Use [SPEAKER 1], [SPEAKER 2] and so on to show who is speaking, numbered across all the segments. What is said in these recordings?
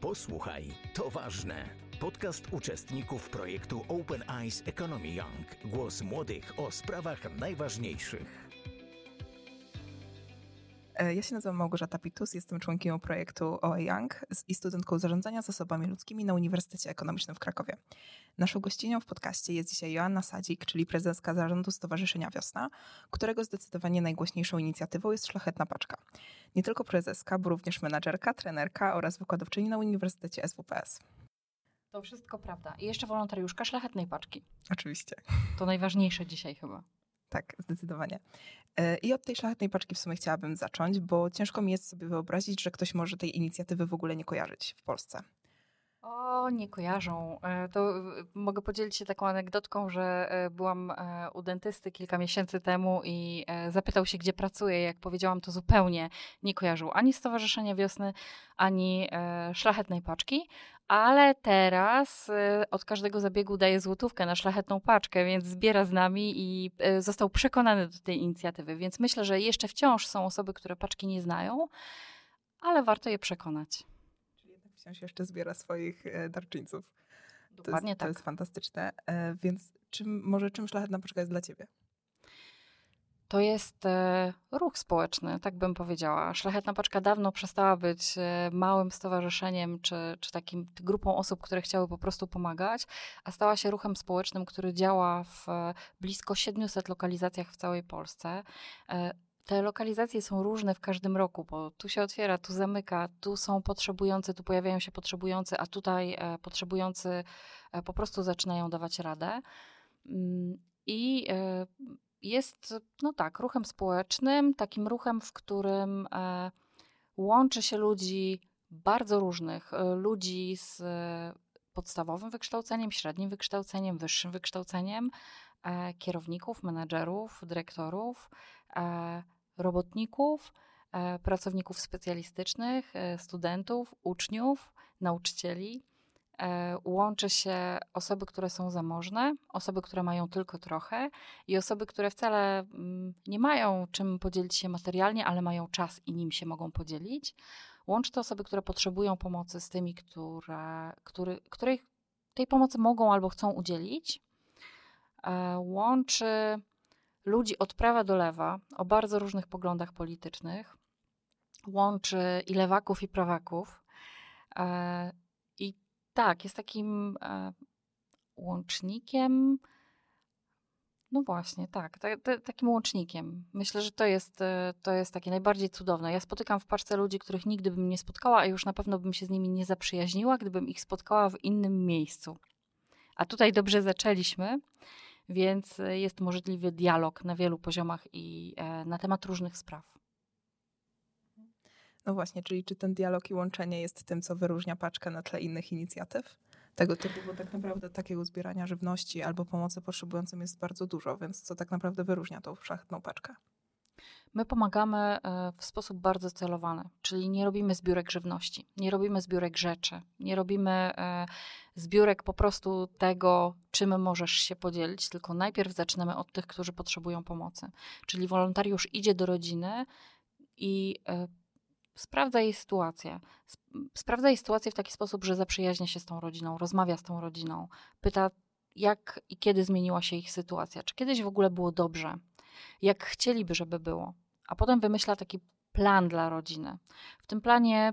[SPEAKER 1] Posłuchaj, to ważne. Podcast uczestników projektu Open Eyes Economy Young. Głos młodych o sprawach najważniejszych.
[SPEAKER 2] E, ja się nazywam Małgorzata Pitus, jestem członkinią projektu OA Young i studentką zarządzania zasobami ludzkimi na Uniwersytecie Ekonomicznym w Krakowie. Naszą gościnią w podcaście jest dzisiaj Joanna Sadzik, czyli prezeska zarządu Stowarzyszenia Wiosna, którego zdecydowanie najgłośniejszą inicjatywą jest Szlachetna Paczka. Nie tylko prezeska, bo również menadżerka, trenerka oraz wykładowczyni na Uniwersytecie SWPS.
[SPEAKER 3] To wszystko prawda. I jeszcze wolontariuszka Szlachetnej Paczki.
[SPEAKER 2] Oczywiście.
[SPEAKER 3] To najważniejsze dzisiaj chyba.
[SPEAKER 2] Tak, zdecydowanie. E, I od tej szlachetnej paczki w sumie chciałabym zacząć, bo ciężko mi jest sobie wyobrazić, że ktoś może tej inicjatywy w ogóle nie kojarzyć w Polsce.
[SPEAKER 3] O, nie kojarzą. E, to mogę podzielić się taką anegdotką, że e, byłam u dentysty kilka miesięcy temu i zapytał się, gdzie pracuję. Jak powiedziałam, to zupełnie nie kojarzył ani Stowarzyszenia Wiosny, ani Szlachetnej Paczki, ale teraz od każdego zabiegu daje złotówkę na szlachetną paczkę, więc zbiera z nami i został przekonany do tej inicjatywy. Więc myślę, że jeszcze wciąż są osoby, które paczki nie znają, ale warto je przekonać.
[SPEAKER 2] Wciąż jeszcze zbiera swoich e, darczyńców.
[SPEAKER 3] Dokładnie
[SPEAKER 2] to jest,
[SPEAKER 3] tak.
[SPEAKER 2] To jest fantastyczne. E, więc czym, może czym szlachetna paczka jest dla ciebie?
[SPEAKER 3] To jest e, ruch społeczny, tak bym powiedziała. Szlachetna Paczka dawno przestała być małym stowarzyszeniem czy, czy takim grupą osób, które chciały po prostu pomagać, a stała się ruchem społecznym, który działa w blisko 700 lokalizacjach w całej Polsce. Te lokalizacje są różne w każdym roku, bo tu się otwiera, tu zamyka, tu są potrzebujący, tu pojawiają się potrzebujący, a tutaj potrzebujący po prostu zaczynają dawać radę. Mm, I jest, no tak, ruchem społecznym, takim ruchem, w którym e, łączy się ludzi bardzo różnych, e, ludzi z e, podstawowym wykształceniem, średnim wykształceniem, wyższym wykształceniem, e, kierowników, menedżerów, dyrektorów, e, robotników, e, pracowników specjalistycznych, studentów, uczniów, nauczycieli. E, łączy się osoby, które są zamożne, osoby, które mają tylko trochę i osoby, które wcale mm, nie mają czym podzielić się materialnie, ale mają czas i nim się mogą podzielić. Łączy to osoby, które potrzebują pomocy z tymi, które, który, których tej pomocy mogą albo chcą udzielić. E, łączy ludzi od prawa do lewa o bardzo różnych poglądach politycznych. Łączy i lewaków, i prawaków e, tak, jest takim e, łącznikiem. No właśnie, tak, ta, ta, takim łącznikiem. Myślę, że to jest, e, to jest takie najbardziej cudowne. Ja spotykam w paczce ludzi, których nigdy bym nie spotkała, a już na pewno bym się z nimi nie zaprzyjaźniła, gdybym ich spotkała w innym miejscu. A tutaj dobrze zaczęliśmy, więc jest możliwy dialog na wielu poziomach i e, na temat różnych spraw.
[SPEAKER 2] No właśnie, czyli czy ten dialog i łączenie jest tym, co wyróżnia paczkę na tle innych inicjatyw? Tego typu, bo tak naprawdę takiego zbierania żywności albo pomocy potrzebującym jest bardzo dużo, więc co tak naprawdę wyróżnia tą szlachetną paczkę?
[SPEAKER 3] My pomagamy e, w sposób bardzo celowany, czyli nie robimy zbiórek żywności, nie robimy zbiórek rzeczy, nie robimy e, zbiórek po prostu tego, czym możesz się podzielić, tylko najpierw zaczynamy od tych, którzy potrzebują pomocy. Czyli wolontariusz idzie do rodziny i e, sprawdza jej sytuację. Sprawdza jej sytuację w taki sposób, że zaprzyjaźnia się z tą rodziną, rozmawia z tą rodziną, pyta, jak i kiedy zmieniła się ich sytuacja, czy kiedyś w ogóle było dobrze, jak chcieliby, żeby było. A potem wymyśla taki plan dla rodziny. W tym planie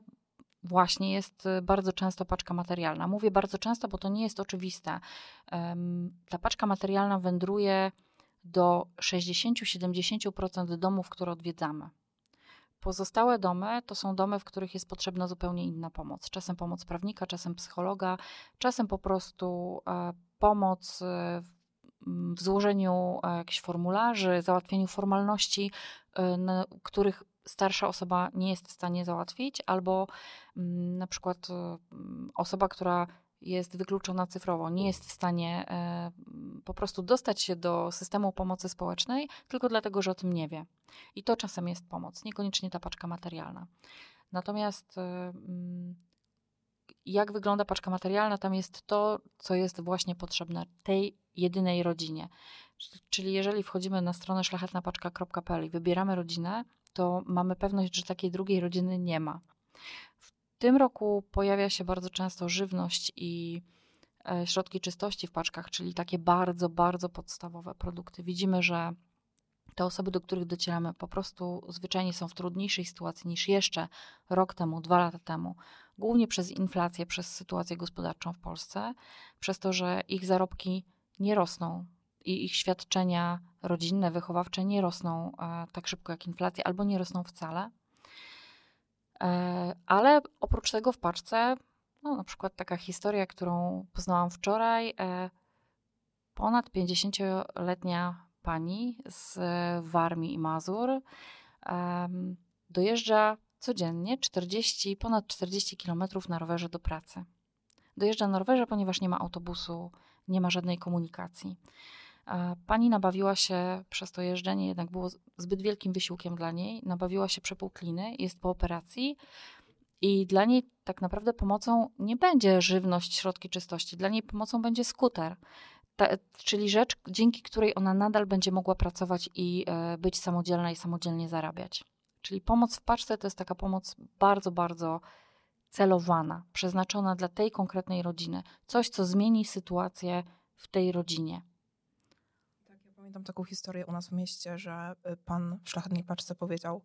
[SPEAKER 3] właśnie jest y, bardzo często paczka materialna. Mówię bardzo często, bo to nie jest oczywiste. Ta paczka materialna wędruje do 60-70% domów, które odwiedzamy. Pozostałe domy to są domy, w których jest potrzebna zupełnie inna pomoc. Czasem pomoc prawnika, czasem psychologa, czasem po prostu e, pomoc e, w złożeniu e, jakichś formularzy, załatwieniu formalności, których starsza osoba nie jest w stanie załatwić, albo mm, na przykład osoba, która jest wykluczona cyfrowo, nie jest w stanie e, po prostu dostać się do systemu pomocy społecznej, tylko dlatego, że o tym nie wie. I to czasem jest pomoc, niekoniecznie ta paczka materialna. Natomiast e, mm, jak wygląda paczka materialna? Tam jest to, co jest właśnie potrzebne tej jedynej rodzinie. Czyli jeżeli wchodzimy na stronę szlachetnapaczka.pl i wybieramy rodzinę, to mamy pewność, że takiej drugiej rodziny nie ma. tym roku pojawia się bardzo często żywność i e, środki czystości w paczkach, czyli takie bardzo, bardzo podstawowe produkty. Widzimy, że te osoby, do których docieramy, po prostu zwyczajnie są w trudniejszej sytuacji niż jeszcze rok temu, dwa lata temu. Głównie przez inflację, przez sytuację gospodarczą w Polsce, przez to, że ich zarobki nie rosną i ich świadczenia rodzinne, wychowawcze nie rosną e, tak szybko jak inflacja, albo nie rosną wcale. E, ale oprócz tego w paczce, no na przykład taka historia, którą poznałam wczoraj, e, ponad 50-letnia pani z Warmii i Mazur dojeżdża codziennie 40, ponad 40 km na rowerze do pracy. Dojeżdża na rowerze, ponieważ nie ma autobusu, nie ma żadnej komunikacji. Pani nabawiła się przez to jeżdżenie, jednak było zbyt wielkim wysiłkiem dla niej. Nabawiła się przepukliny, jest po operacji i dla niej tak naprawdę pomocą nie będzie żywność, środki czystości, dla niej pomocą będzie skuter. Ta, czyli rzecz, dzięki której ona nadal będzie mogła pracować i e, być samodzielna i samodzielnie zarabiać. Czyli pomoc w paczce to jest taka pomoc bardzo, bardzo celowana, przeznaczona dla tej konkretnej rodziny. Coś, co zmieni sytuację w tej rodzinie.
[SPEAKER 2] Tak, ja pamiętam taką historię u nas w mieście, że y, pan w szlachetnej paczce powiedział,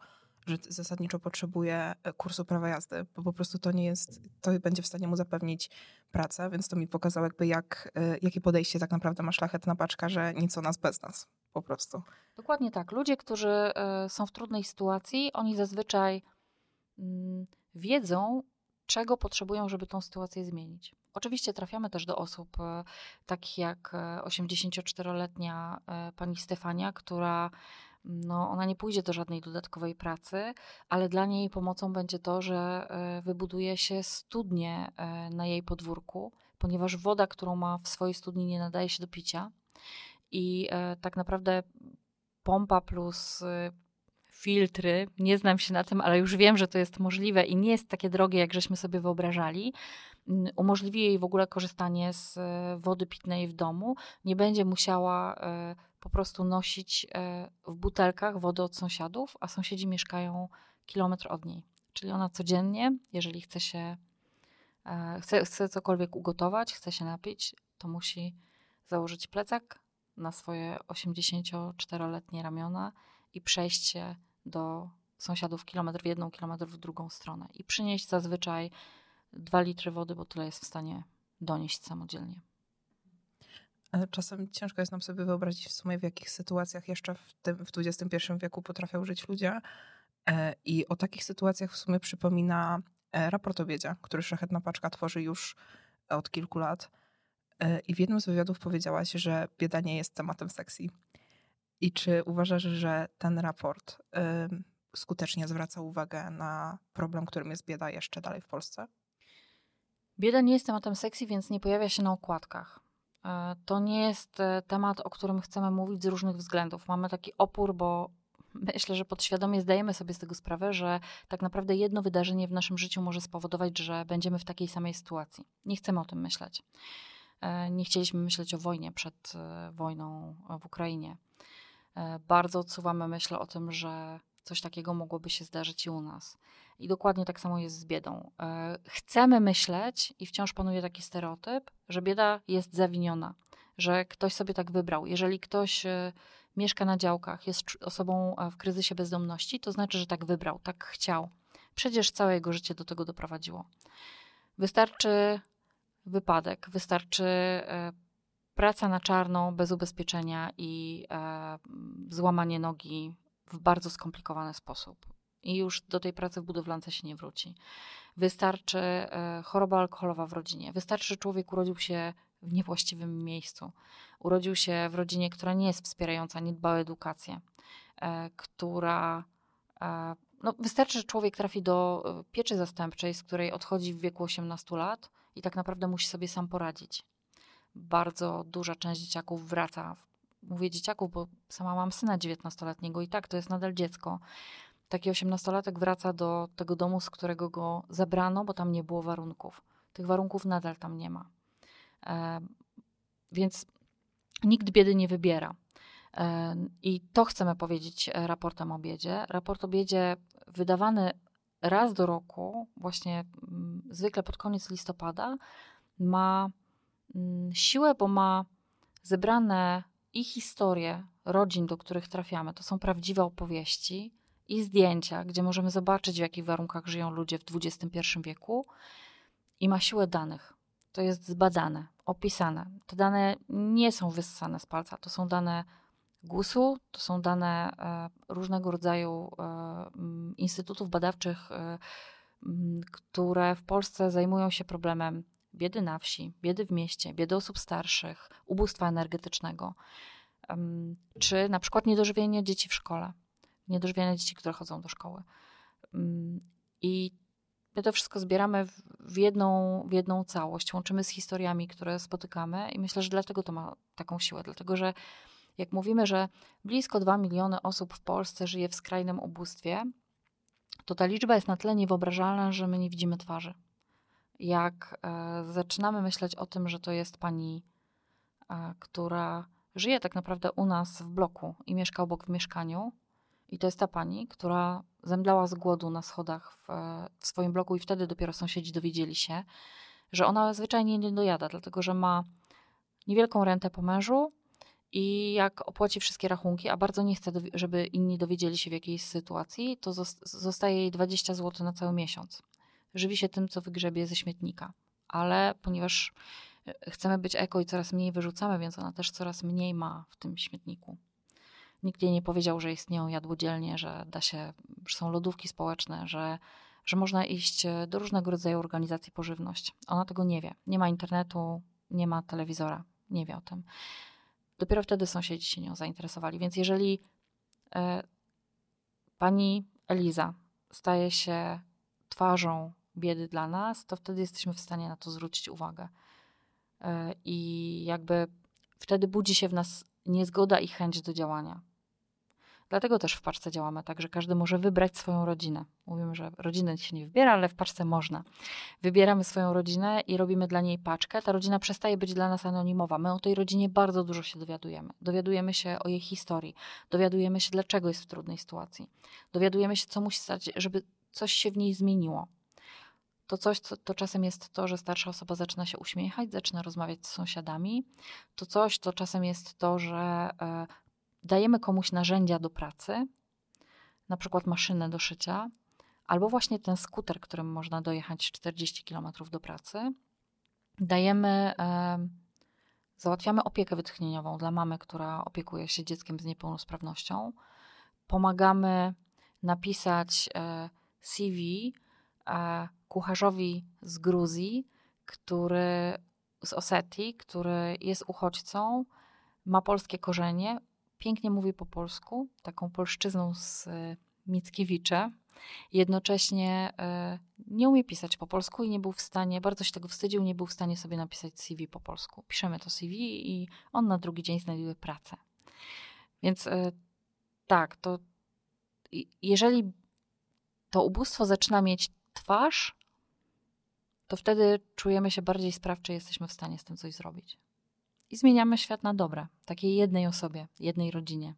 [SPEAKER 2] że zasadniczo potrzebuje e, kursu prawa jazdy, bo po prostu to nie jest, to będzie w stanie mu zapewnić pracę, więc to mi pokazało jakby jak, e, jakie podejście tak naprawdę ma szlachetna paczka, że nic o nas bez nas po prostu.
[SPEAKER 3] Dokładnie tak. Ludzie, którzy są w trudnej sytuacji, oni zazwyczaj mm, wiedzą, czego potrzebują, żeby tą sytuację zmienić. Oczywiście trafiamy też do osób takich jak 84-letnia pani Stefania, która no, ona nie pójdzie do żadnej dodatkowej pracy, ale dla niej pomocą będzie to, że e, wybuduje się studnie e, na jej podwórku, ponieważ woda, którą ma w swojej studni, nie nadaje się do picia. I e, tak naprawdę pompa plus filtry, nie znam się na tym, ale już wiem, że to jest możliwe i nie jest takie drogie, jak żeśmy sobie wyobrażali. Umożliwi jej w ogóle korzystanie z wody pitnej w domu. Nie będzie musiała po prostu nosić e, w butelkach wodę od sąsiadów, a sąsiedzi mieszkają kilometr od niej. Czyli ona codziennie, jeżeli chce się, e, chce, chce cokolwiek ugotować, chce się napić, to musi założyć plecak na swoje 84-letnie ramiona i przejść się do sąsiadów kilometr w jedną, kilometr w drugą stronę i przynieść zazwyczaj 2 litry wody, bo tyle jest w stanie donieść samodzielnie.
[SPEAKER 2] Czasem ciężko jest nam sobie wyobrazić w sumie, w jakich sytuacjach jeszcze w, tym, w XXI wieku potrafią żyć ludzie. E, I o takich sytuacjach w sumie przypomina e, raport o biedzie, który Szlachetna Paczka tworzy już od kilku lat. E, I w jednym z wywiadów powiedziałaś, że bieda nie jest tematem sekcji. I czy uważasz, że ten raport skutecznie zwraca uwagę na problem, którym jest bieda jeszcze dalej w Polsce?
[SPEAKER 3] Bieda nie jest tematem sekcji, więc nie pojawia się na okładkach. E, to nie jest e, temat, o którym chcemy mówić z różnych względów. Mamy taki opór, bo myślę, że podświadomie zdajemy sobie z tego sprawę, że tak naprawdę jedno wydarzenie w naszym życiu może spowodować, że będziemy w takiej samej sytuacji. Nie chcemy o tym myśleć. E, nie chcieliśmy myśleć o wojnie przed wojną w Ukrainie. Bardzo odsuwamy myśl o tym, że coś takiego mogłoby się zdarzyć i u nas. I dokładnie tak samo jest z biedą. E, chcemy myśleć, i wciąż panuje taki stereotyp, że bieda jest zawiniona, że ktoś sobie tak wybrał. Jeżeli ktoś e, mieszka na działkach, jest osobą e, w kryzysie bezdomności, to znaczy, że tak wybrał, tak chciał. Przecież całe jego życie do tego doprowadziło. Wystarczy wypadek, wystarczy praca na czarno, bez ubezpieczenia i złamanie nogi w bardzo skomplikowany sposób i już do tej pracy w budowlance się nie wróci. Wystarczy e, choroba alkoholowa w rodzinie. Wystarczy, że człowiek urodził się w niewłaściwym miejscu. Urodził się w rodzinie, która nie jest wspierająca, nie dba o edukację, e, która. E, no, wystarczy, że człowiek trafi do pieczy zastępczej, z której odchodzi w wieku 18 lat i tak naprawdę musi sobie sam poradzić. Bardzo duża część dzieciaków wraca. Mówię dzieciaków, bo sama mam syna 19-letniego i tak to jest nadal dziecko taki osiemnastolatek wraca do tego domu, z którego go zabrano, bo tam nie było warunków. Tych warunków nadal tam nie ma. E, więc nikt biedy nie wybiera. E, I to chcemy powiedzieć raportem o biedzie. Raport o biedzie wydawany raz do roku, właśnie mm, zwykle pod koniec listopada, ma siłę, bo ma zebrane i historie rodzin, do których trafiamy. To są prawdziwe opowieści i zdjęcia, gdzie możemy zobaczyć, w jakich warunkach żyją ludzie w XXI wieku, i ma siłę danych. To jest zbadane, opisane. Te dane nie są wyssane z palca, to są dane GUS-u, to są dane e, różnego rodzaju e, mm, instytutów badawczych, e, mm, które w Polsce zajmują się problemem biedy na wsi, biedy w mieście, biedy osób starszych, ubóstwa energetycznego, czy na przykład niedożywienie dzieci w szkole, niedożywienie dzieci, które chodzą do szkoły. I my to wszystko zbieramy w jedną, w jedną całość, łączymy z historiami, które spotykamy i myślę, że dlatego to ma taką siłę, dlatego że jak mówimy, że blisko 2 miliony osób w Polsce żyje w skrajnym ubóstwie, to ta liczba jest na tyle niewyobrażalna, że my nie widzimy twarzy. Jak e, zaczynamy myśleć o tym, że to jest pani, e, która żyje tak naprawdę u nas w bloku i mieszka obok w mieszkaniu, i to jest ta pani, która zemdlała z głodu na schodach w, w, swoim bloku, i wtedy dopiero sąsiedzi dowiedzieli się, że ona zwyczajnie nie dojada, dlatego że ma niewielką rentę po mężu, i jak opłaci wszystkie rachunki, a bardzo nie chce, żeby inni dowiedzieli się w jakiejś sytuacji, to zostaje jej 20 zł na cały miesiąc. Żywi się tym, co wygrzebie ze śmietnika. Ale ponieważ e, chcemy być eko i coraz mniej wyrzucamy, więc ona też coraz mniej ma w tym śmietniku. Nikt jej nie powiedział, że istnieją jadłodzielnie, że da się, że są lodówki społeczne, że, że można iść e, do różnego rodzaju organizacji po żywność. Ona tego nie wie. Nie ma internetu, nie ma telewizora, nie wie o tym. Dopiero wtedy sąsiedzi się nią zainteresowali. Więc jeżeli e, pani Eliza staje się twarzą biedy dla nas, to wtedy jesteśmy w stanie na to zwrócić uwagę. E, I jakby wtedy budzi się w nas niezgoda i chęć do działania. Dlatego też w paczce działamy tak, że każdy może wybrać swoją rodzinę. Mówimy, że rodziny się nie wybiera, ale w paczce można. Wybieramy swoją rodzinę i robimy dla niej paczkę. Ta rodzina przestaje być dla nas anonimowa. My o tej rodzinie bardzo dużo się dowiadujemy. Dowiadujemy się o jej historii, dowiadujemy się, dlaczego jest w trudnej sytuacji, dowiadujemy się, co musi stać, żeby coś się w niej zmieniło. To coś, co, to czasem jest to, że starsza osoba zaczyna się uśmiechać, zaczyna rozmawiać z sąsiadami. To coś, to czasem jest to, że e, dajemy komuś narzędzia do pracy, na przykład maszynę do szycia, albo właśnie ten skuter, którym można dojechać 40 km do pracy. Dajemy, e, załatwiamy opiekę wytchnieniową dla mamy, która opiekuje się dzieckiem z niepełnosprawnością. Pomagamy napisać e, CV kucharzowi z Gruzji, który z Osetii, który jest uchodźcą, ma polskie korzenie, pięknie mówi po polsku, taką polszczyzną z e, Mickiewicza. Jednocześnie e, nie umie pisać po polsku i nie był w stanie, bardzo się tego wstydził, nie był w stanie sobie napisać CV po polsku. Piszemy to CV i on na drugi dzień znajduje pracę. Więc e, tak, to jeżeli to ubóstwo zaczyna mieć twarz, to wtedy czujemy się bardziej sprawczy, jesteśmy w stanie z tym coś zrobić i zmieniamy świat na dobre, takiej jednej osobie, jednej rodzinie.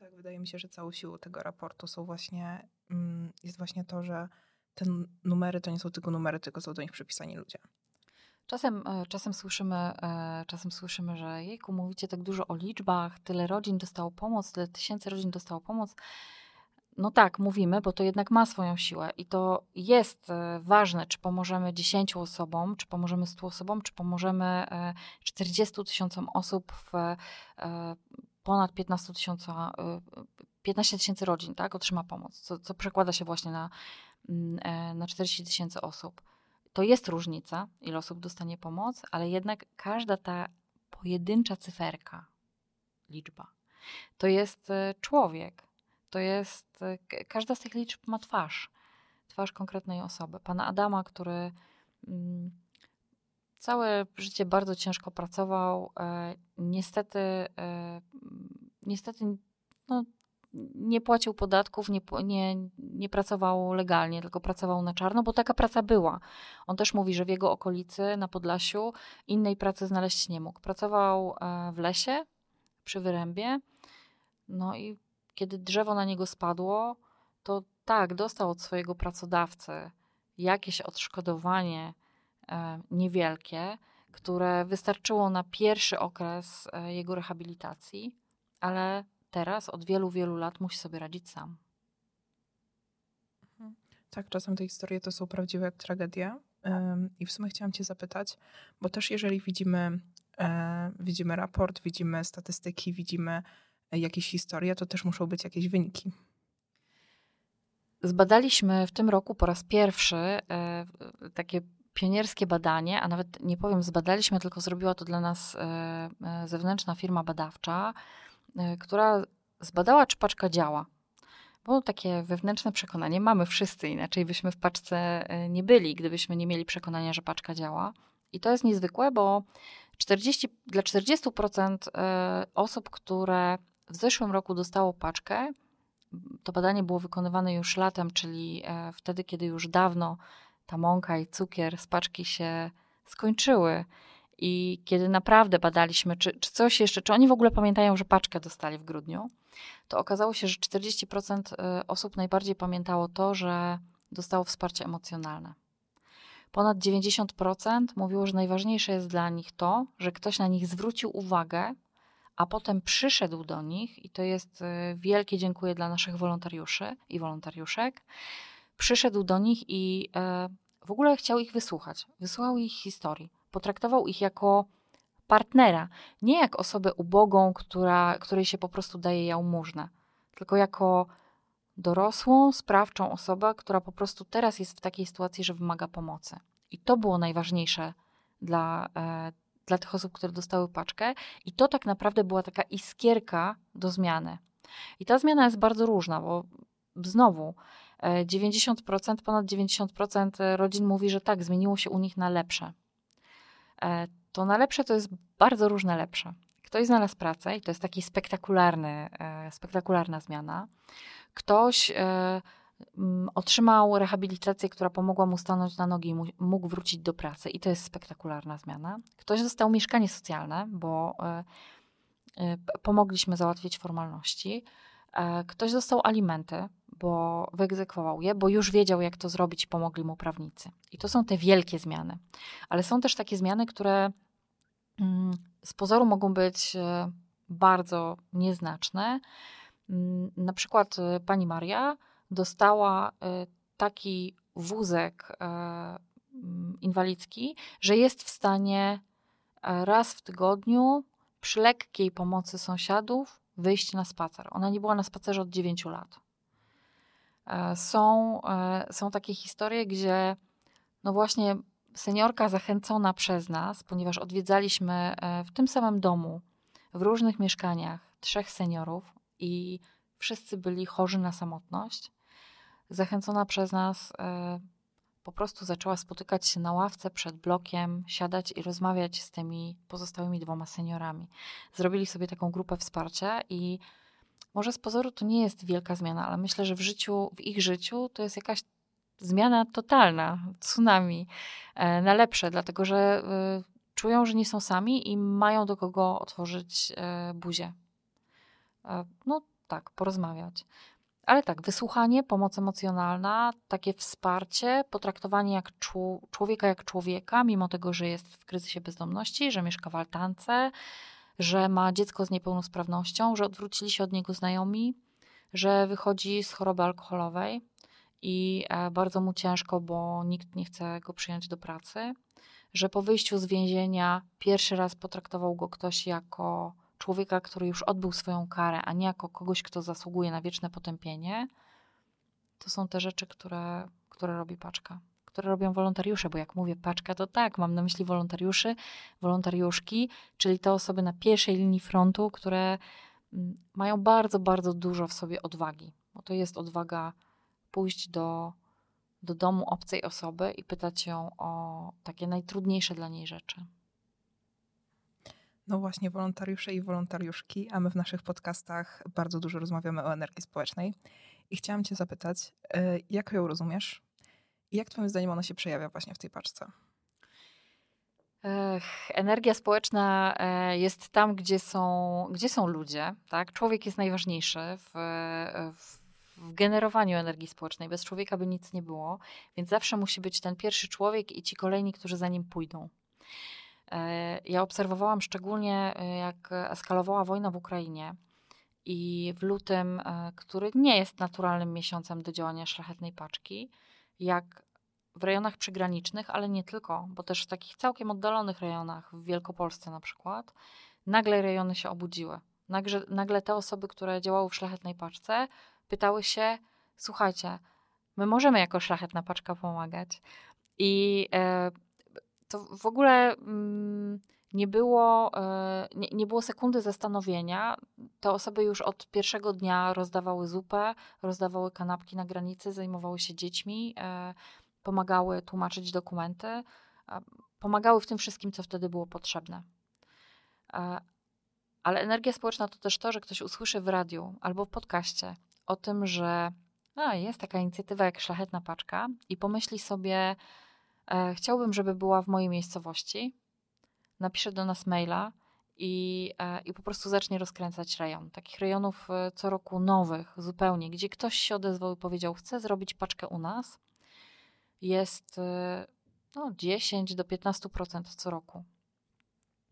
[SPEAKER 2] Tak, wydaje mi się, że całą siłą tego raportu są właśnie, mm, jest właśnie to, że te numery to nie są tylko numery, tylko są do nich przypisani ludzie.
[SPEAKER 3] Czasem, e, czasem, słyszymy, e, czasem słyszymy, że jejku, mówicie tak dużo o liczbach, tyle rodzin dostało pomoc, tyle tysięcy rodzin dostało pomoc. No tak, mówimy, bo to jednak ma swoją siłę i to jest e, ważne, czy pomożemy 10 osobom, czy pomożemy 100 osobom, czy pomożemy 40 e, tysiącom osób w e, ponad 15 tysiąca, 15 tysięcy rodzin, tak, otrzyma pomoc, co, co przekłada się właśnie na, mm, na 40 tysięcy osób. To jest różnica, ile osób dostanie pomoc, ale jednak każda ta pojedyncza cyferka, liczba, to jest człowiek, to jest, e, każda z tych liczb ma twarz, twarz konkretnej osoby. Pana Adama, który mm, całe życie bardzo ciężko pracował, e, niestety, e, niestety no, nie płacił podatków, nie, nie, nie pracował legalnie, tylko pracował na czarno, bo taka praca była. On też mówi, że w jego okolicy, na Podlasiu, innej pracy znaleźć nie mógł. Pracował w lesie, przy wyrębie, no i kiedy drzewo na niego spadło, to tak, dostał od swojego pracodawcy jakieś odszkodowanie e, niewielkie, które wystarczyło na pierwszy okres e, jego rehabilitacji, ale teraz od wielu, wielu lat musi sobie radzić sam.
[SPEAKER 2] Mhm. Tak, czasem te historie to są prawdziwe tragedie. I w sumie chciałam Cię zapytać, bo też jeżeli widzimy, e, widzimy raport, widzimy statystyki, widzimy jakieś historie, to też muszą być jakieś wyniki.
[SPEAKER 3] Zbadaliśmy w tym roku po raz pierwszy e, takie pionierskie badanie, a nawet nie powiem zbadaliśmy, tylko zrobiła to dla nas e, e, zewnętrzna firma badawcza, która zbadała, czy paczka działa. Było takie wewnętrzne przekonanie, mamy wszyscy, inaczej byśmy w paczce nie byli, gdybyśmy nie mieli przekonania, że paczka działa. I to jest niezwykłe, bo 40, dla 40% osób, które w zeszłym roku dostało paczkę, to badanie było wykonywane już latem, czyli e, wtedy, kiedy już dawno ta mąka i cukier z paczki się skończyły. I kiedy naprawdę badaliśmy, czy, czy coś jeszcze, czy oni w ogóle pamiętają, że paczkę dostali w grudniu, to okazało się, że 40% e, osób najbardziej pamiętało to, że dostało wsparcie emocjonalne. Ponad 90% mówiło, że najważniejsze jest dla nich to, że ktoś na nich zwrócił uwagę a potem przyszedł do nich, i to jest y, wielkie dziękuję dla naszych wolontariuszy i wolontariuszek, przyszedł do nich i e, w ogóle chciał ich wysłuchać. Wysłuchał ich historii. Potraktował ich jako partnera, nie jak osobę ubogą, która, której się po prostu daje jałmużnę, tylko jako dorosłą, sprawczą osobę, która po prostu teraz jest w takiej sytuacji, że wymaga pomocy. I to było najważniejsze dla, e, dla tych osób, które dostały paczkę, i to tak naprawdę była taka iskierka do I ta zmiana jest bardzo różna, bo znowu 90%, e, ponad 90% rodzin mówi, że tak, zmieniło się u nich na lepsze. E, to na lepsze to jest bardzo różne lepsze. Ktoś znalazł pracę i to jest taki spektakularny, e, spektakularna zmiana. Ktoś otrzymał rehabilitację, która pomogła mu stanąć na nogi i mógł wrócić do pracy. I to jest spektakularna zmiana. Ktoś dostał mieszkanie socjalne, bo e, e, pomogliśmy załatwić formalności. E, ktoś dostał alimenty, bo wyegzekwował je, bo już wiedział, jak to zrobić, pomogli mu prawnicy. I to są te wielkie zmiany. Ale są też takie zmiany, które mm, z pozoru mogą być bardzo nieznaczne. Mm, na przykład pani Maria dostała y, taki wózek e, mm, inwalidzki, że jest w stanie e, raz w tygodniu przy lekkiej pomocy sąsiadów wyjść na spacer. Ona nie była na spacerze od 9 lat. E, są, są takie historie, gdzie no właśnie seniorka zachęcona przez nas, ponieważ odwiedzaliśmy w tym samym domu, w różnych mieszkaniach trzech seniorów i wszyscy byli chorzy na samotność, zachęcona przez nas, e, po prostu zaczęła spotykać się na ławce przed blokiem, siadać i rozmawiać z tymi pozostałymi dwoma seniorami. Zrobili sobie taką grupę wsparcia i może z pozoru to nie jest wielka zmiana, ale myślę, że w życiu, w ich życiu to jest jakaś zmiana totalna, tsunami e, na lepsze, dlatego że e, czują, że nie są sami i mają do kogo otworzyć buzię. No tak, porozmawiać. Ale tak, wysłuchanie, pomoc emocjonalna, takie wsparcie, potraktowanie jak człowieka jak człowieka, mimo tego, że jest w kryzysie bezdomności, że mieszka w altance, że ma dziecko z niepełnosprawnością, że odwrócili się od niego znajomi, że wychodzi z choroby alkoholowej i e, bardzo mu ciężko, bo nikt nie chce go przyjąć do pracy, że po wyjściu z więzienia pierwszy raz potraktował go ktoś jako człowieka, który już odbył swoją karę, a nie jako kogoś, kto zasługuje na wieczne potępienie, to są te rzeczy, które, które robi paczka, które robią wolontariusze, bo jak mówię paczka, to tak, mam na myśli wolontariuszy, wolontariuszki, czyli te osoby na pierwszej linii frontu, które mm, mają bardzo, bardzo dużo w sobie odwagi, bo to jest odwaga pójść do, do domu obcej osoby i pytać ją o takie najtrudniejsze dla niej rzeczy.
[SPEAKER 2] No właśnie, wolontariusze i wolontariuszki, a my w naszych podcastach bardzo dużo rozmawiamy o energii społecznej. I chciałam Cię zapytać, e, jak ją rozumiesz i jak Twoim zdaniem ona się przejawia właśnie w tej paczce?
[SPEAKER 3] Ech, energia społeczna e, jest tam, gdzie są, gdzie są ludzie. Tak? Człowiek jest najważniejszy w, w, w generowaniu energii społecznej. Bez człowieka by nic nie było, więc zawsze musi być ten pierwszy człowiek i ci kolejni, którzy za nim pójdą. E, ja obserwowałam szczególnie, e, jak eskalowała wojna w Ukrainie i w lutym, e, który nie jest naturalnym miesiącem do działania szlachetnej paczki, jak w rejonach przygranicznych, ale nie tylko, bo też w takich całkiem oddalonych rejonach, w Wielkopolsce na przykład, nagle rejony się obudziły. Nagle, nagle te osoby, które działały w szlachetnej paczce, pytały się: Słuchajcie, my możemy jako szlachetna paczka pomagać. I to w ogóle mm, nie, było, e, nie, było sekundy zastanowienia. Te osoby już od pierwszego dnia rozdawały zupę, rozdawały kanapki na granicy, zajmowały się dziećmi, e, pomagały tłumaczyć dokumenty, pomagały w tym wszystkim, co wtedy było potrzebne. E, ale energia społeczna to też to, że ktoś usłyszy w radiu albo w podcaście o tym, że a, jest taka inicjatywa jak Szlachetna Paczka i pomyśli sobie, chciałbym, żeby była w mojej miejscowości, napisze do nas maila i, e, i po prostu zacznie rozkręcać rejon. Takich rejonów e, co roku nowych zupełnie, gdzie ktoś się odezwał i powiedział, chcę zrobić paczkę u nas, jest e, no, 10 do 15% co roku.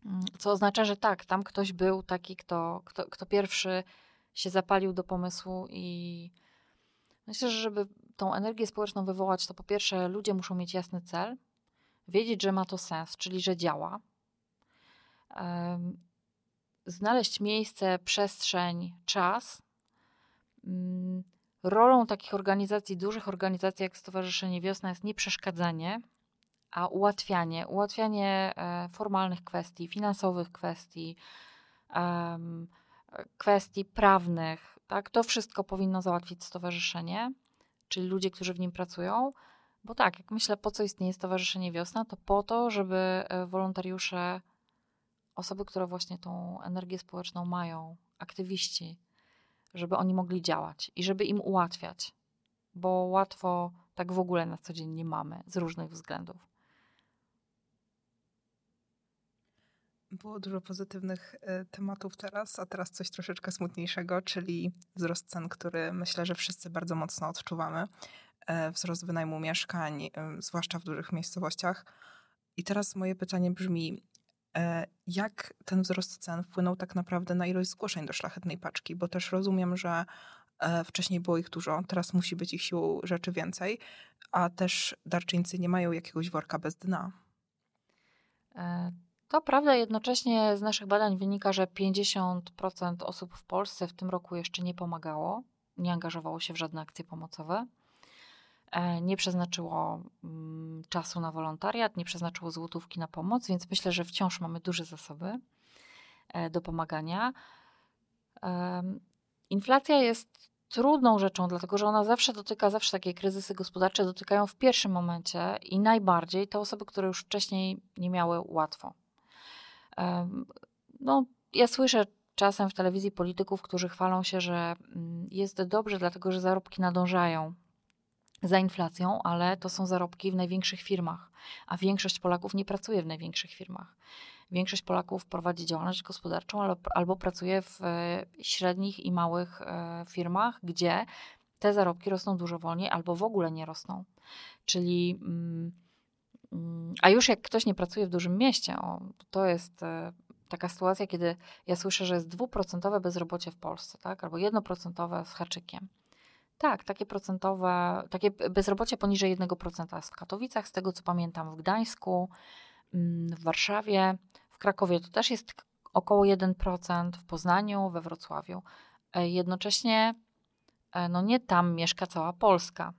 [SPEAKER 3] Mm, co oznacza, że tak, tam ktoś był taki, kto, kto, kto pierwszy się zapalił do pomysłu i myślę, że żeby tą energię społeczną wywołać, to po pierwsze ludzie muszą mieć jasny cel, wiedzieć, że ma to sens, czyli że działa. znaleźć miejsce, przestrzeń, czas. Mm, rolą takich organizacji, dużych organizacji jak Stowarzyszenie Wiosna jest nie przeszkadzanie, a ułatwianie, ułatwianie e, formalnych kwestii, finansowych kwestii, kwestii prawnych. Tak? To wszystko powinno załatwić stowarzyszenie, czyli ludzie, którzy w nim pracują. Bo tak, jak myślę, po co istnieje Stowarzyszenie Wiosna, to po to, żeby e, wolontariusze, osoby, które właśnie tą energię społeczną mają, aktywiści, żeby oni mogli działać i żeby im ułatwiać, bo łatwo tak w ogóle na co dzień nie mamy z różnych względów.
[SPEAKER 2] Było dużo pozytywnych e, tematów teraz, a teraz coś troszeczkę smutniejszego, czyli wzrost cen, który myślę, że wszyscy bardzo mocno odczuwamy. E, wzrost wynajmu mieszkań, e, zwłaszcza w dużych miejscowościach. I teraz moje pytanie brzmi, jak ten wzrost cen wpłynął tak naprawdę na ilość zgłoszeń do szlachetnej paczki? Bo też rozumiem, że wcześniej było ich dużo, teraz musi być ich siłą rzeczy więcej, a też darczyńcy nie mają jakiegoś worka bez dna.
[SPEAKER 3] To prawda, jednocześnie z naszych badań wynika, że 50% osób w Polsce w tym roku jeszcze nie pomagało, nie angażowało się w żadne akcje pomocowe, e, nie przeznaczyło mm, czasu na wolontariat, nie przeznaczyło złotówki na pomoc, więc myślę, że wciąż mamy duże zasoby e, do pomagania. Inflacja jest trudną rzeczą, dlatego że ona zawsze dotyka, zawsze takie kryzysy gospodarcze dotykają w pierwszym momencie i najbardziej te osoby, które już wcześniej nie miały łatwo. No, ja słyszę czasem w telewizji polityków, którzy chwalą się, że mm, jest dobrze, dlatego że zarobki nadążają za inflacją, ale to są zarobki w największych firmach, a większość Polaków nie pracuje w największych firmach. Większość Polaków prowadzi działalność gospodarczą albo, albo pracuje w e, średnich i małych e, firmach, gdzie te zarobki rosną dużo wolniej albo w ogóle nie rosną. Czyli. Mm, a już jak ktoś nie pracuje w dużym mieście, o, to jest e, taka sytuacja, kiedy ja słyszę, że jest dwuprocentowe bezrobocie w Polsce, tak? albo jednoprocentowe z haczykiem. Tak, takie procentowe, takie bezrobocie poniżej 1% jest w Katowicach, z tego co pamiętam w Gdańsku, mm, w Warszawie, w Krakowie to też jest około 1%, w Poznaniu, we Wrocławiu. E, jednocześnie e, no nie tam mieszka cała Polska.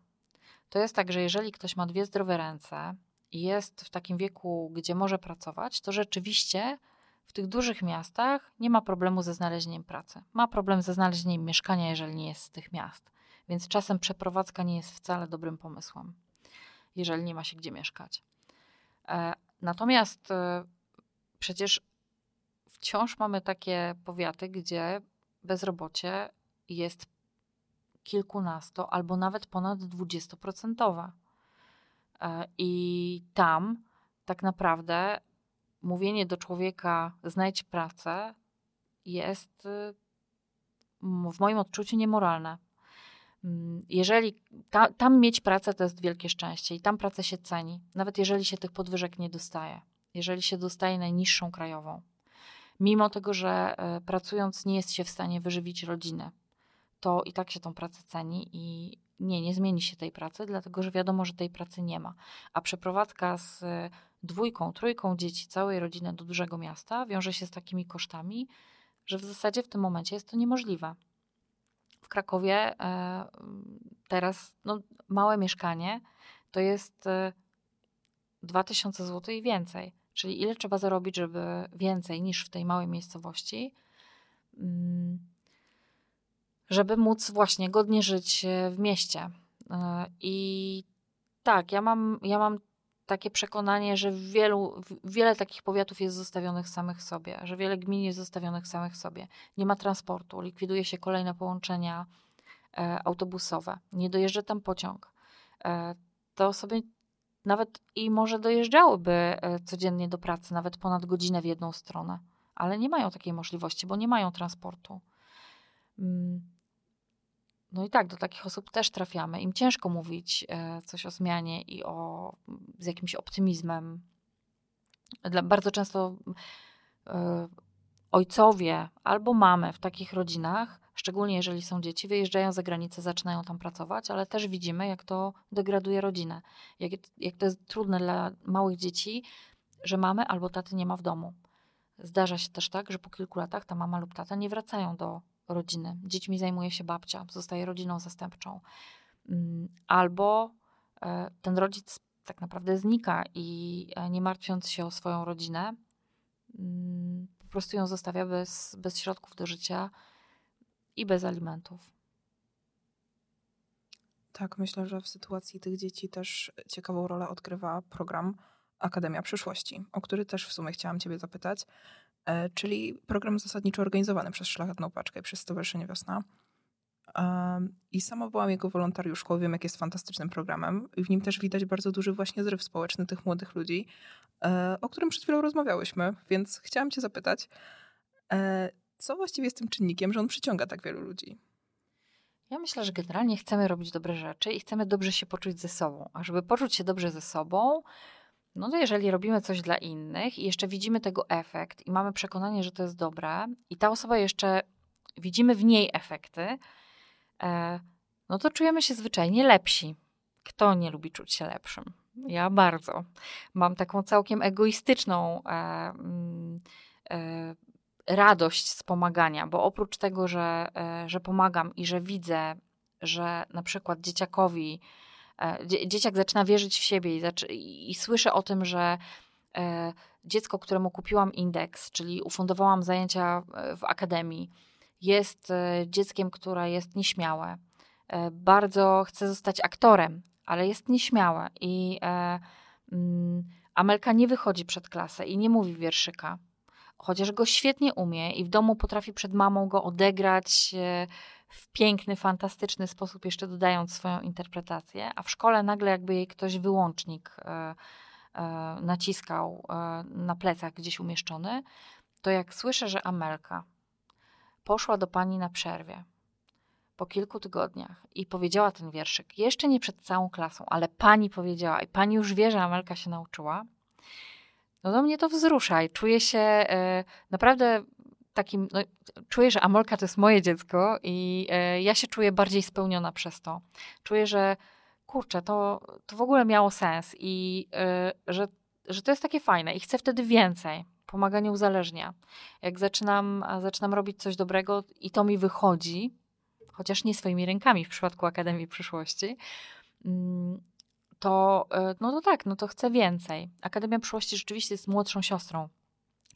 [SPEAKER 3] To jest tak, że jeżeli ktoś ma dwie zdrowe ręce, jest w takim wieku, gdzie może pracować, to rzeczywiście w tych dużych miastach nie ma problemu ze znalezieniem pracy. Ma problem ze znalezieniem mieszkania, jeżeli nie jest z tych miast. Więc czasem przeprowadzka nie jest wcale dobrym pomysłem, jeżeli nie ma się gdzie mieszkać. E, natomiast e, przecież wciąż mamy takie powiaty, gdzie bezrobocie jest kilkunasto albo nawet ponad dwudziestoprocentowe. E, I tam tak naprawdę mówienie do człowieka znajdź pracę jest y, w moim odczuciu niemoralne. Mm, jeżeli ta, tam mieć pracę, to jest wielkie szczęście i tam pracę się ceni, nawet jeżeli się tych podwyżek nie dostaje, jeżeli się dostaje najniższą krajową. Mimo tego, że e, pracując nie jest się w stanie wyżywić rodziny, to i tak się tą pracę ceni i nie, nie zmieni się tej pracy, dlatego że wiadomo, że tej pracy nie ma. A przeprowadzka z dwójką, trójką dzieci, całej rodziny do dużego miasta wiąże się z takimi kosztami, że w zasadzie w tym momencie jest to niemożliwe. W Krakowie e, teraz no, małe mieszkanie to jest 2000 e, zł i więcej. Czyli ile trzeba zarobić, żeby więcej niż w tej małej miejscowości, mm, żeby móc właśnie godnie żyć e, w mieście. I tak, ja mam, ja mam takie przekonanie, że wielu, wiele takich powiatów jest zostawionych samych sobie, że wiele gmin jest zostawionych samych sobie. Nie ma transportu, likwiduje się kolejne połączenia e, autobusowe, nie dojeżdża tam pociąg. E, te osoby nawet i może dojeżdżałyby e, codziennie do pracy, nawet ponad godzinę w jedną stronę, ale nie mają takiej możliwości, bo nie mają transportu. Mm. No i tak, do takich osób też trafiamy. Im ciężko mówić e, coś o zmianie i o, z jakimś optymizmem. Dla, bardzo często e, ojcowie albo mamy w takich rodzinach, szczególnie jeżeli są dzieci, wyjeżdżają za granicę, zaczynają tam pracować, ale też widzimy, jak to degraduje rodzinę. Jak, jak to jest trudne dla małych dzieci, że mamy albo taty nie ma w domu. Zdarza się też tak, że po kilku latach ta mama lub tata nie wracają do rodziny. Dziećmi zajmuje się babcia, zostaje rodziną zastępczą. Mm, albo e, ten rodzic tak naprawdę znika i e, nie martwiąc się o swoją rodzinę, mm, po prostu ją zostawia bez, bez środków do życia i bez alimentów.
[SPEAKER 2] Tak, myślę, że w sytuacji tych dzieci też ciekawą rolę odgrywa program Akademia Przyszłości, o który też w sumie chciałam Ciebie zapytać. E, czyli program zasadniczo organizowany przez Szlachetną Paczkę, przez Stowarzyszenie Wiosna. I sama byłam jego wolontariuszką, wiem jak jest fantastycznym programem i w nim też widać bardzo duży właśnie zryw społeczny tych młodych ludzi, e, o którym przed chwilą rozmawiałyśmy, więc chciałam cię zapytać, e, co właściwie jest tym czynnikiem, że on przyciąga tak wielu ludzi?
[SPEAKER 3] Ja myślę, że generalnie chcemy robić dobre rzeczy i chcemy dobrze się poczuć ze sobą. A żeby poczuć się dobrze ze sobą, no to jeżeli robimy coś dla innych i jeszcze widzimy tego efekt i mamy przekonanie, że to jest dobre, i ta osoba jeszcze widzimy w niej efekty, e, no to czujemy się zwyczajnie lepsi. Kto nie lubi czuć się lepszym? Ja bardzo. Mam taką całkiem egoistyczną e, mm, e, radość z pomagania, bo oprócz tego, że, że pomagam i że widzę, że na przykład dzieciakowi dzieciak zaczyna wierzyć w siebie i, zaczy, i słyszę o tym, że e, dziecko, któremu kupiłam indeks, czyli ufundowałam zajęcia w akademii, jest e, dzieckiem, które jest nieśmiałe. Bardzo chce zostać aktorem, ale jest nieśmiałe. I mm, Amelka nie wychodzi przed klasę i nie mówi wierszyka, chociaż go świetnie umie i w domu potrafi przed mamą go odegrać w piękny, fantastyczny sposób, jeszcze dodając swoją interpretację, a w szkole nagle jakby jej ktoś wyłącznik e, e, naciskał e, na plecach gdzieś umieszczony, to jak słyszę, że Amelka poszła do pani na przerwie po kilku tygodniach i powiedziała ten wierszyk, jeszcze nie przed całą klasą, ale pani powiedziała i pani już wie, że Amelka się nauczyła, no to mnie to wzrusza i czuję się naprawdę takim, no, czuję, że Amolka to jest moje dziecko i e, ja się czuję bardziej spełniona przez to. Czuję, że kurczę, to, to w ogóle miało sens i e, że, że to jest takie fajne i chcę wtedy więcej. Pomaganie uzależnia. Jak zaczynam, zaczynam robić coś dobrego i to mi wychodzi, chociaż nie swoimi rękami w przypadku Akademii Przyszłości, mm, to, e, no to tak, no to chcę więcej. Akademia Przyszłości rzeczywiście jest młodszą siostrą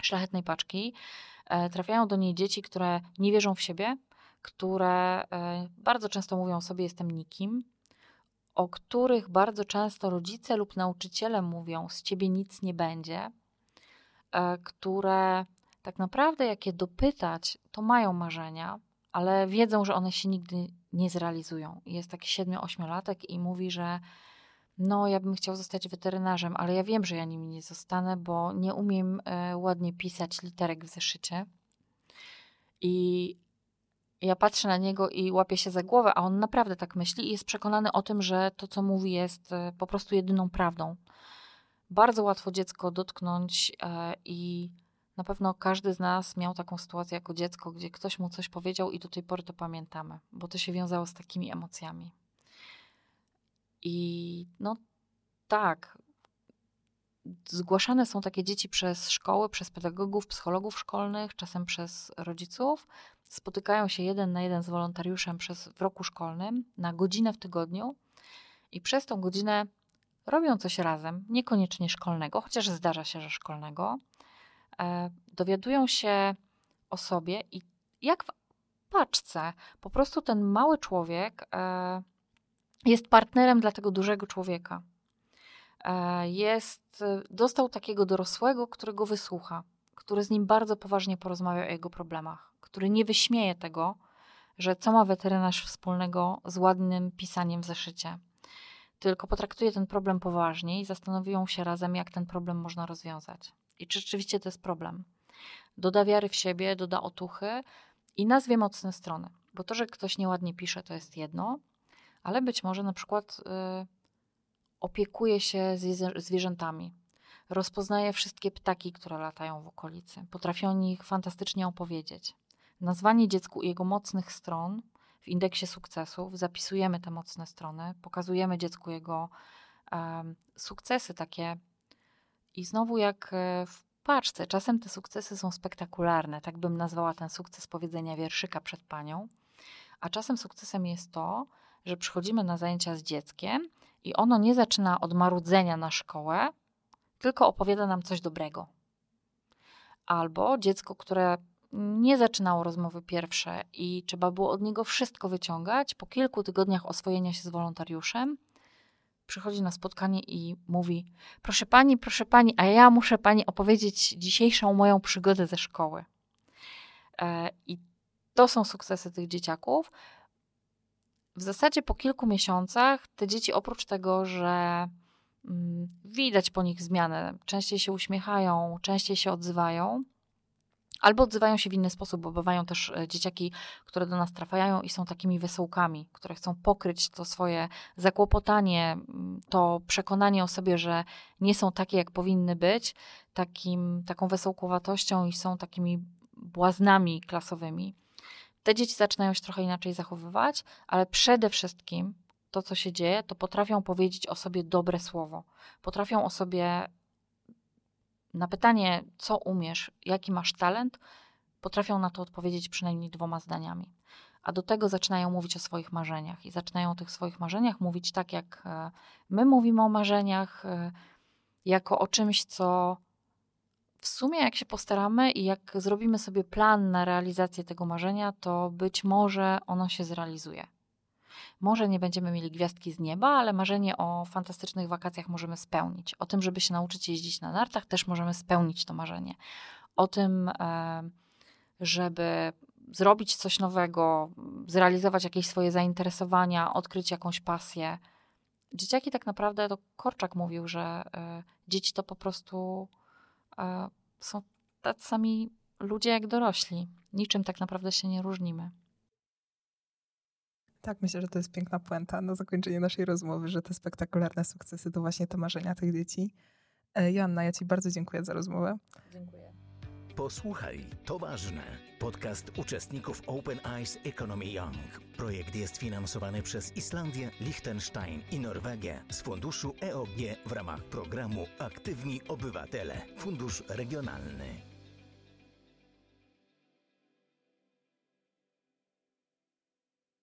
[SPEAKER 3] Szlachetnej Paczki. E, trafiają do niej dzieci, które nie wierzą w siebie, które e, bardzo często mówią sobie jestem nikim, o których bardzo często rodzice lub nauczyciele mówią z ciebie nic nie będzie, e, które tak naprawdę jak je dopytać, to mają marzenia, ale wiedzą, że one się nigdy nie zrealizują. Jest taki 7-8-latek i mówi, że no, ja bym chciał zostać weterynarzem, ale ja wiem, że ja nimi nie zostanę, bo nie umiem e, ładnie pisać literek w zeszycie. I ja patrzę na niego i łapię się za głowę, a on naprawdę tak myśli i jest przekonany o tym, że to, co mówi, jest e, po prostu jedyną prawdą. Bardzo łatwo dziecko dotknąć e, i na pewno każdy z nas miał taką sytuację jako dziecko, gdzie ktoś mu coś powiedział i do tej pory to pamiętamy, bo to się wiązało z takimi emocjami. I no tak, zgłaszane są takie dzieci przez szkoły, przez pedagogów, psychologów szkolnych, czasem przez rodziców. Spotykają się jeden na jeden z wolontariuszem przez, w roku szkolnym na godzinę w tygodniu i przez tą godzinę robią coś razem, niekoniecznie szkolnego, chociaż zdarza się, że szkolnego. E, dowiadują się o sobie i jak w paczce, po prostu ten mały człowiek e, jest partnerem dla tego dużego człowieka. E, jest, dostał takiego dorosłego, którego wysłucha, który z nim bardzo poważnie porozmawia o jego problemach, który nie wyśmieje tego, że co ma weterynarz wspólnego z ładnym pisaniem w zeszycie, tylko potraktuje ten problem poważnie i zastanowią się razem, jak ten problem można rozwiązać. I czy rzeczywiście to jest problem. Doda wiary w siebie, doda otuchy i nazwie mocne strony. Bo to, że ktoś nieładnie pisze, to jest jedno, ale być może na przykład y, opiekuje się zwierzętami, rozpoznaje wszystkie ptaki, które latają w okolicy, potrafi o nich fantastycznie opowiedzieć. Nazwanie dziecku jego mocnych stron w indeksie sukcesów, zapisujemy te mocne strony, pokazujemy dziecku jego um, sukcesy takie. I znowu, jak e, w paczce, czasem te sukcesy są spektakularne, tak bym nazwała ten sukces powiedzenia wierszyka przed panią, a czasem sukcesem jest to, że przychodzimy na zajęcia z dzieckiem i ono nie zaczyna od marudzenia na szkołę, tylko opowiada nam coś dobrego. Albo dziecko, które nie zaczynało rozmowy pierwsze i trzeba było od niego wszystko wyciągać, po kilku tygodniach oswojenia się z wolontariuszem, przychodzi na spotkanie i mówi: Proszę pani, proszę pani, a ja muszę pani opowiedzieć dzisiejszą moją przygodę ze szkoły. E, I to są sukcesy tych dzieciaków, w zasadzie po kilku miesiącach te dzieci oprócz tego, że mm, widać po nich zmianę, częściej się uśmiechają, częściej się odzywają, albo odzywają się w inny sposób, bo bywają też e, dzieciaki, które do nas trafiają i są takimi wesołkami, które chcą pokryć to swoje zakłopotanie, mm, to przekonanie o sobie, że nie są takie, jak powinny być, takim, taką wesołkowatością i są takimi błaznami klasowymi te dzieci zaczynają się trochę inaczej zachowywać, ale przede wszystkim to, co się dzieje, to potrafią powiedzieć o sobie dobre słowo. Potrafią o sobie na pytanie, co umiesz, jaki masz talent, potrafią na to odpowiedzieć przynajmniej dwoma zdaniami. A do tego zaczynają mówić o swoich marzeniach i zaczynają o tych swoich marzeniach mówić tak, jak e, my mówimy o marzeniach, e, jako o czymś, co w sumie, jak się postaramy i jak zrobimy sobie plan na realizację tego marzenia, to być może ono się zrealizuje. Może nie będziemy mieli gwiazdki z nieba, ale marzenie o fantastycznych wakacjach możemy spełnić. O tym, żeby się nauczyć jeździć na nartach, też możemy spełnić to marzenie. O tym, e, żeby zrobić coś nowego, zrealizować jakieś swoje zainteresowania, odkryć jakąś pasję. Dzieciaki tak naprawdę, to Korczak mówił, że e, dzieci to po prostu są tacy sami ludzie jak dorośli. Niczym tak naprawdę się nie różnimy.
[SPEAKER 2] Tak, myślę, że to jest piękna puenta na zakończenie naszej rozmowy, że te spektakularne sukcesy to właśnie te marzenia tych dzieci. E, Joanna, ja Ci bardzo dziękuję za rozmowę.
[SPEAKER 3] Dziękuję.
[SPEAKER 1] Posłuchaj, to ważne. Podcast uczestników Open Eyes Economy Young. Projekt jest finansowany przez Islandię, Liechtenstein i Norwegię z funduszu EOG w ramach programu Aktywni Obywatele, Fundusz Regionalny.